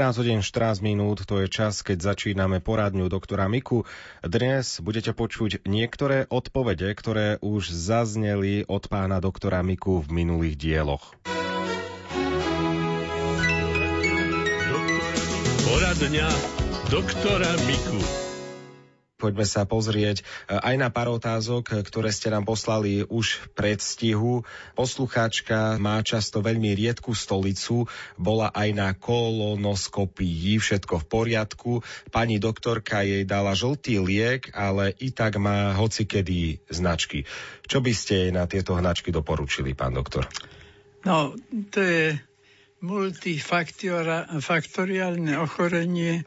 14 hodín 14 minút, to je čas, keď začíname poradňu doktora Miku. Dnes budete počuť niektoré odpovede, ktoré už zazneli od pána doktora Miku v minulých dieloch. Poradňa doktora Miku. Poďme sa pozrieť e, aj na pár otázok, e, ktoré ste nám poslali už v predstihu. Poslucháčka má často veľmi riedku stolicu, bola aj na kolonoskopii, všetko v poriadku. Pani doktorka jej dala žltý liek, ale i tak má hocikedy značky. Čo by ste jej na tieto hnačky doporučili, pán doktor? No, to je multifaktoriálne ochorenie,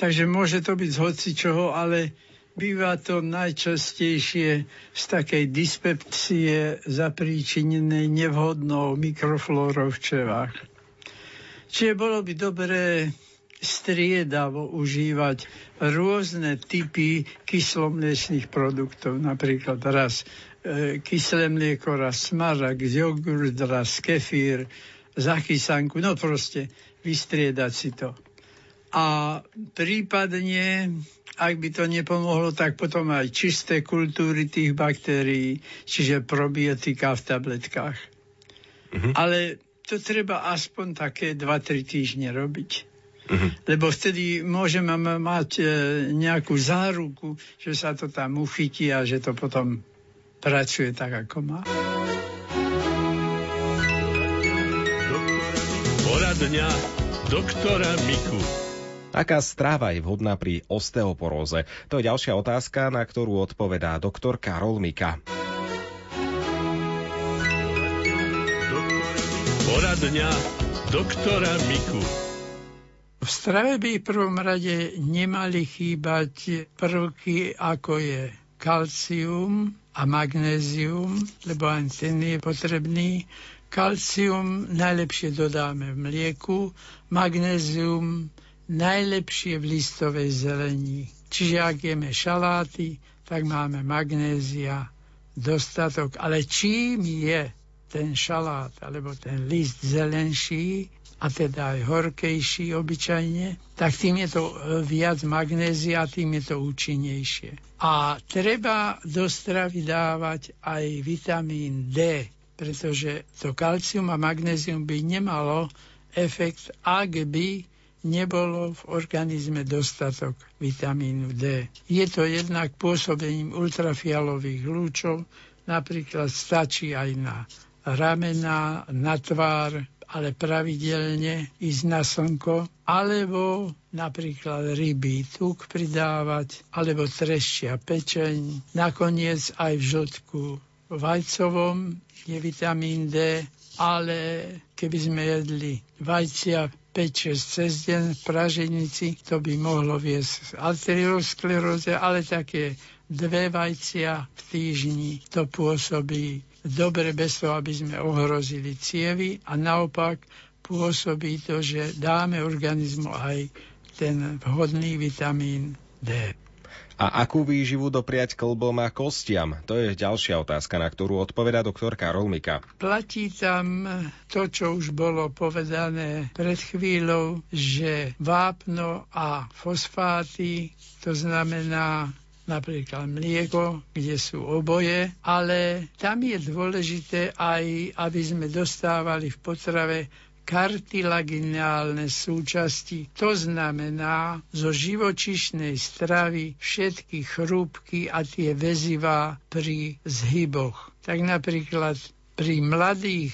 Takže môže to byť z hocičoho, ale býva to najčastejšie z takej dyspepsie zapríčinenej nevhodnou mikroflórou v čevách. Čiže bolo by dobré striedavo užívať rôzne typy kyslomliečných produktov, napríklad raz e, kyslé mlieko, raz smarak, jogurt, raz kefír, zachysanku, no proste vystriedať si to a prípadne, ak by to nepomohlo, tak potom aj čisté kultúry tých baktérií, čiže probiotika v tabletkách. Uh-huh. Ale to treba aspoň také 2-3 týždne robiť. Uh-huh. Lebo vtedy môžeme mať e, nejakú záruku, že sa to tam uchytí a že to potom pracuje tak, ako má. Poradňa doktora Miku. Aká stráva je vhodná pri osteoporóze? To je ďalšia otázka, na ktorú odpovedá doktor Karol Mika. Poradňa doktora Miku. V strave by v prvom rade nemali chýbať prvky, ako je kalcium a magnézium, lebo aj ten je potrebný. Kalcium najlepšie dodáme v mlieku, magnézium najlepšie v listovej zelení. Čiže ak jeme šaláty, tak máme magnézia dostatok. Ale čím je ten šalát alebo ten list zelenší, a teda aj horkejší obyčajne, tak tým je to e, viac magnézia, tým je to účinnejšie. A treba do stravy dávať aj vitamín D, pretože to kalcium a magnézium by nemalo efekt, ak by nebolo v organizme dostatok vitamínu D. Je to jednak pôsobením ultrafialových lúčov, napríklad stačí aj na ramena, na tvár, ale pravidelne ísť na slnko, alebo napríklad rybí tuk pridávať, alebo treščia pečeň. Nakoniec aj v žltku vajcovom je vitamín D, ale keby sme jedli vajcia 5-6 cez deň v praženici, to by mohlo viesť arterioskleróze, ale také dve vajcia v týždni to pôsobí dobre bez toho, aby sme ohrozili cievy a naopak pôsobí to, že dáme organizmu aj ten vhodný vitamín D. A akú výživu dopriať klbom a kostiam? To je ďalšia otázka, na ktorú odpoveda doktor Karol Mika. Platí tam to, čo už bolo povedané pred chvíľou, že vápno a fosfáty, to znamená napríklad mlieko, kde sú oboje, ale tam je dôležité aj, aby sme dostávali v potrave kartilaginálne súčasti. To znamená zo živočišnej stravy všetky chrúbky a tie väzivá pri zhyboch. Tak napríklad pri mladých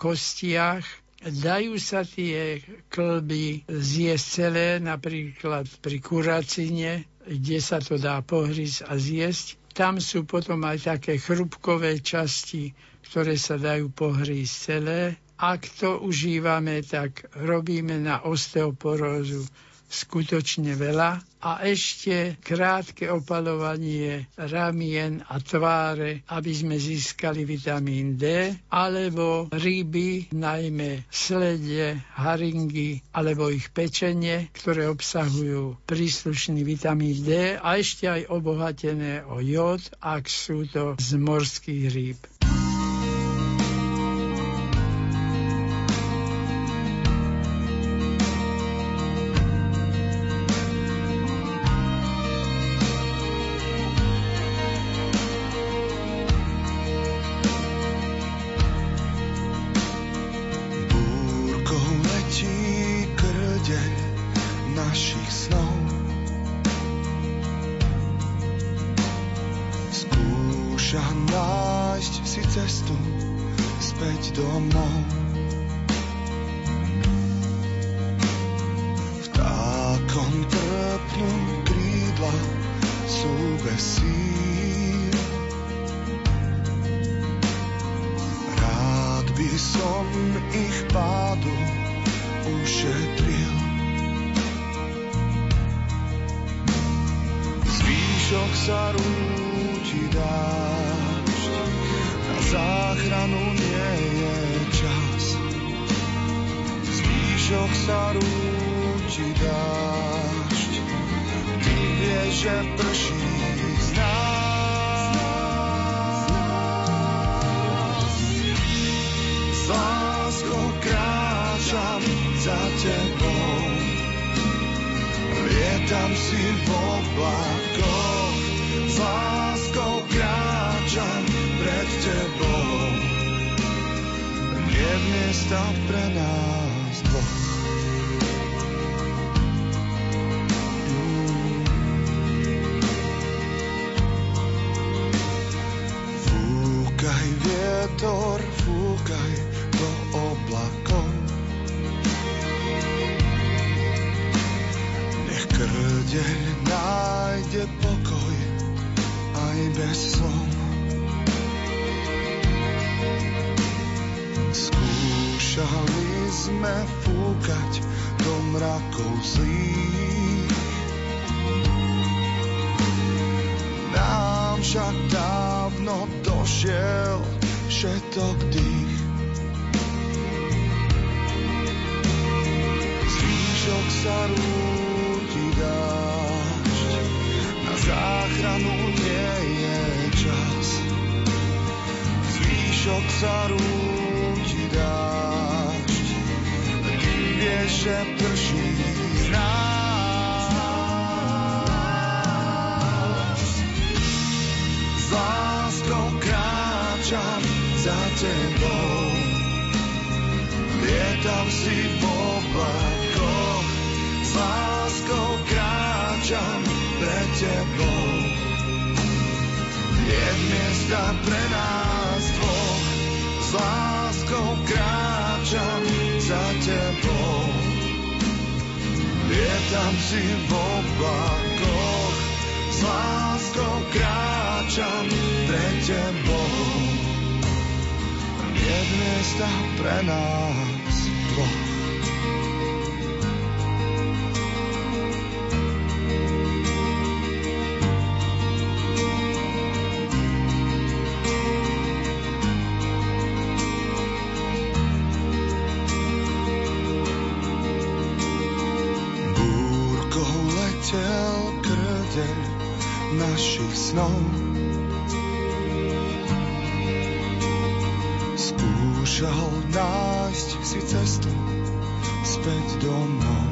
kostiach dajú sa tie klby zjesť celé, napríklad pri kuracine, kde sa to dá pohrísť a zjesť. Tam sú potom aj také chrúbkové časti, ktoré sa dajú pohrísť celé ak to užívame, tak robíme na osteoporózu skutočne veľa a ešte krátke opalovanie ramien a tváre, aby sme získali vitamín D, alebo ryby, najmä slede, haringy alebo ich pečenie, ktoré obsahujú príslušný vitamín D a ešte aj obohatené o jód, ak sú to z morských rýb. Som ich pádu ušetril. Zvýšok sa rúti dášť, na záchranu nie je čas. Zvýšok sa rúti dášť, ty vieš, že prší v dávno došiel všetok dých. Zvýšok sa rúti dášť, na záchranu nie je čas. Zvýšok sa rúti dášť, ty vieš, že prší kráčam za tebou, lietam si v oblakoch, s láskou kráčam pred tebou. Je miesta pre nás dvoch, s láskou kráčam za tebou. Lietam si v oblakoch, s láskou kráčam pred tebou. Je miesta pre nás dvoch. Letel krdeľ našich snov. Skúšal nájsť si cestu späť domov.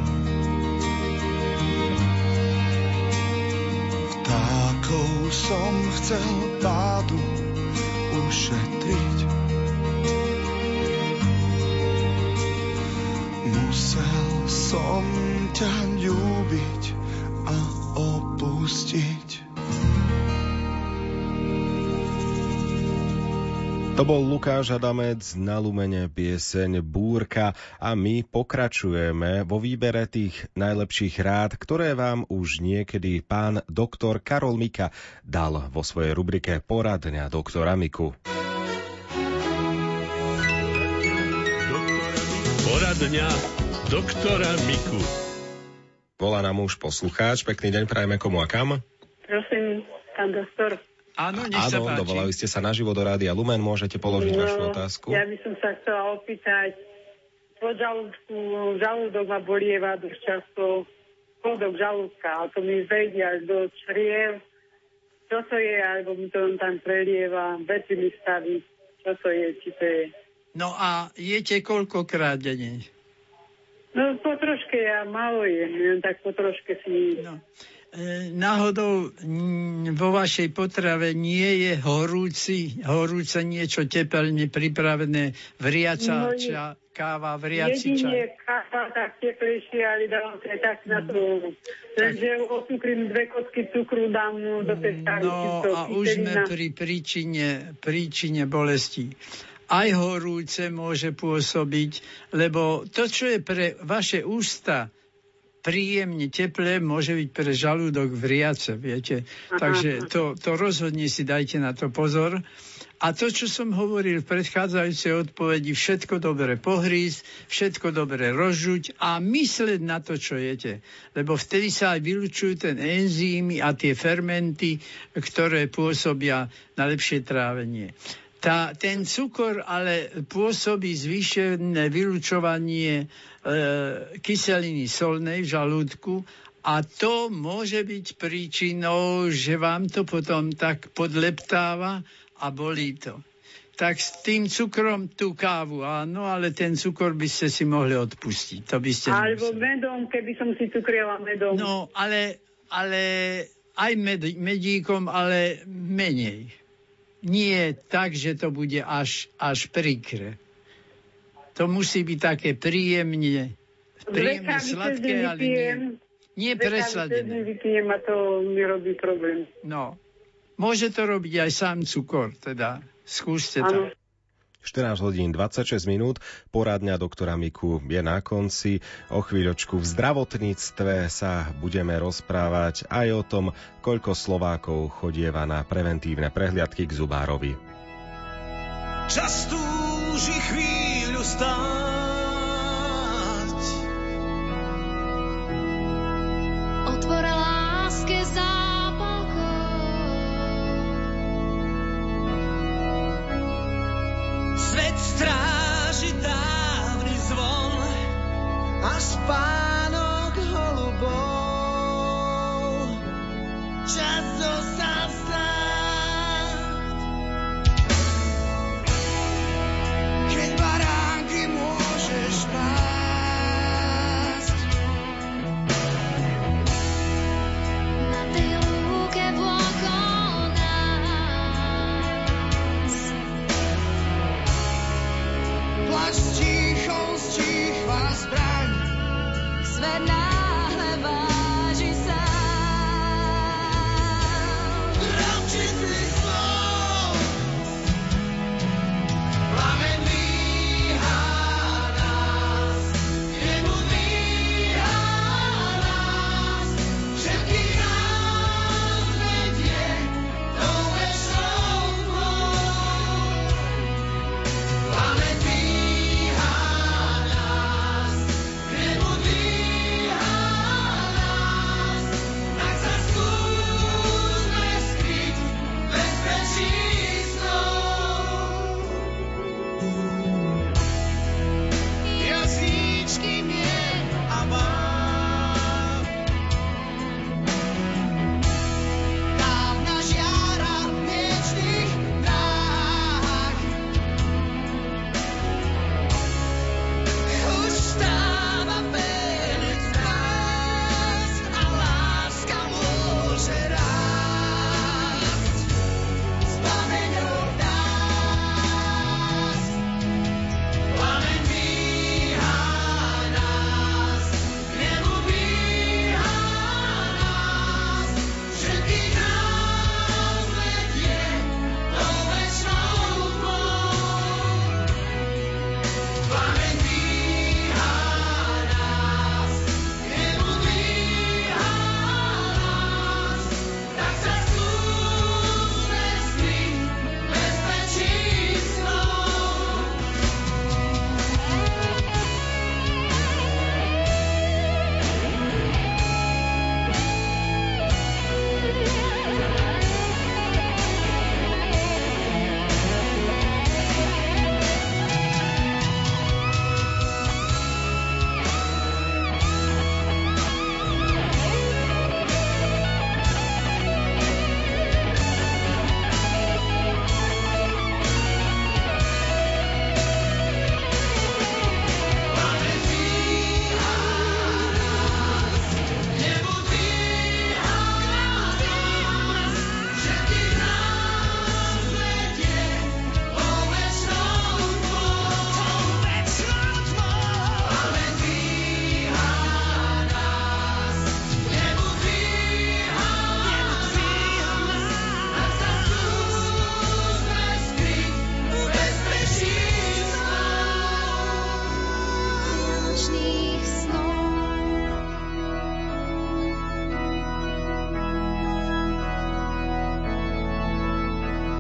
Vtákov som chcel pádu ušetriť. Musel som ťa ľúbiť To bol Lukáš Adamec na Lumene pieseň Búrka a my pokračujeme vo výbere tých najlepších rád, ktoré vám už niekedy pán doktor Karol Mika dal vo svojej rubrike Poradňa doktora Miku. Poradňa doktora Miku. Volá nám už poslucháč, pekný deň prajeme komu a kam? Prosím, pán doktor. Áno, nech sa Áno, páči. dovolali ste sa naživo do rádia Lumen, môžete položiť vašu otázku. No, Ja by som sa chcela opýtať, po žalúdku, žalúdok ma bolieva dosť často, spodok žalúdka, a to mi vejde až do čriev. Čo to je, alebo mi to tam prelieva, veci mi staví. Čo to je, či to je. No a jete koľkokrát denne? No po troške, ja málo jem, len tak po troške si... No. E, náhodou vo vašej potrave nie je horúci, horúce niečo tepelne pripravené, vriaca no, ča, káva, vriaci čaj? Jedine káva tak teplejšie, ale dávam sa tak na to. Takže ocukrím dve kocky cukru, dám do tej No a už sme pri príčine, príčine bolesti aj horúce môže pôsobiť, lebo to, čo je pre vaše ústa príjemne teplé, môže byť pre žalúdok vriace, viete. Aha. Takže to, to rozhodne si dajte na to pozor. A to, čo som hovoril v predchádzajúcej odpovedi, všetko dobre pohrísť, všetko dobre rozžuť a mysleť na to, čo jete. Lebo vtedy sa aj vylučujú ten enzymy a tie fermenty, ktoré pôsobia na lepšie trávenie. Tá, ten cukor ale pôsobí zvýšené vylučovanie e, kyseliny solnej v žalúdku a to môže byť príčinou, že vám to potom tak podleptáva a bolí to. Tak s tým cukrom tú kávu, áno, ale ten cukor by ste si mohli odpustiť. To by ste Alebo nemuseli. medom, keby som si cukriela medom. No, ale, ale aj med, medíkom, ale menej nie tak, že to bude až, až prikre. To musí byť také príjemne, príjemne sladké, ale nie, nie presladené. vypijem a to mi robí problém. No, môže to robiť aj sám cukor, teda skúste to. 14 hodín 26 minút. Poradňa doktora Miku je na konci. O chvíľočku v zdravotníctve sa budeme rozprávať aj o tom, koľko Slovákov chodieva na preventívne prehliadky k zubárovi. Čas túži chvíľu stáť страх.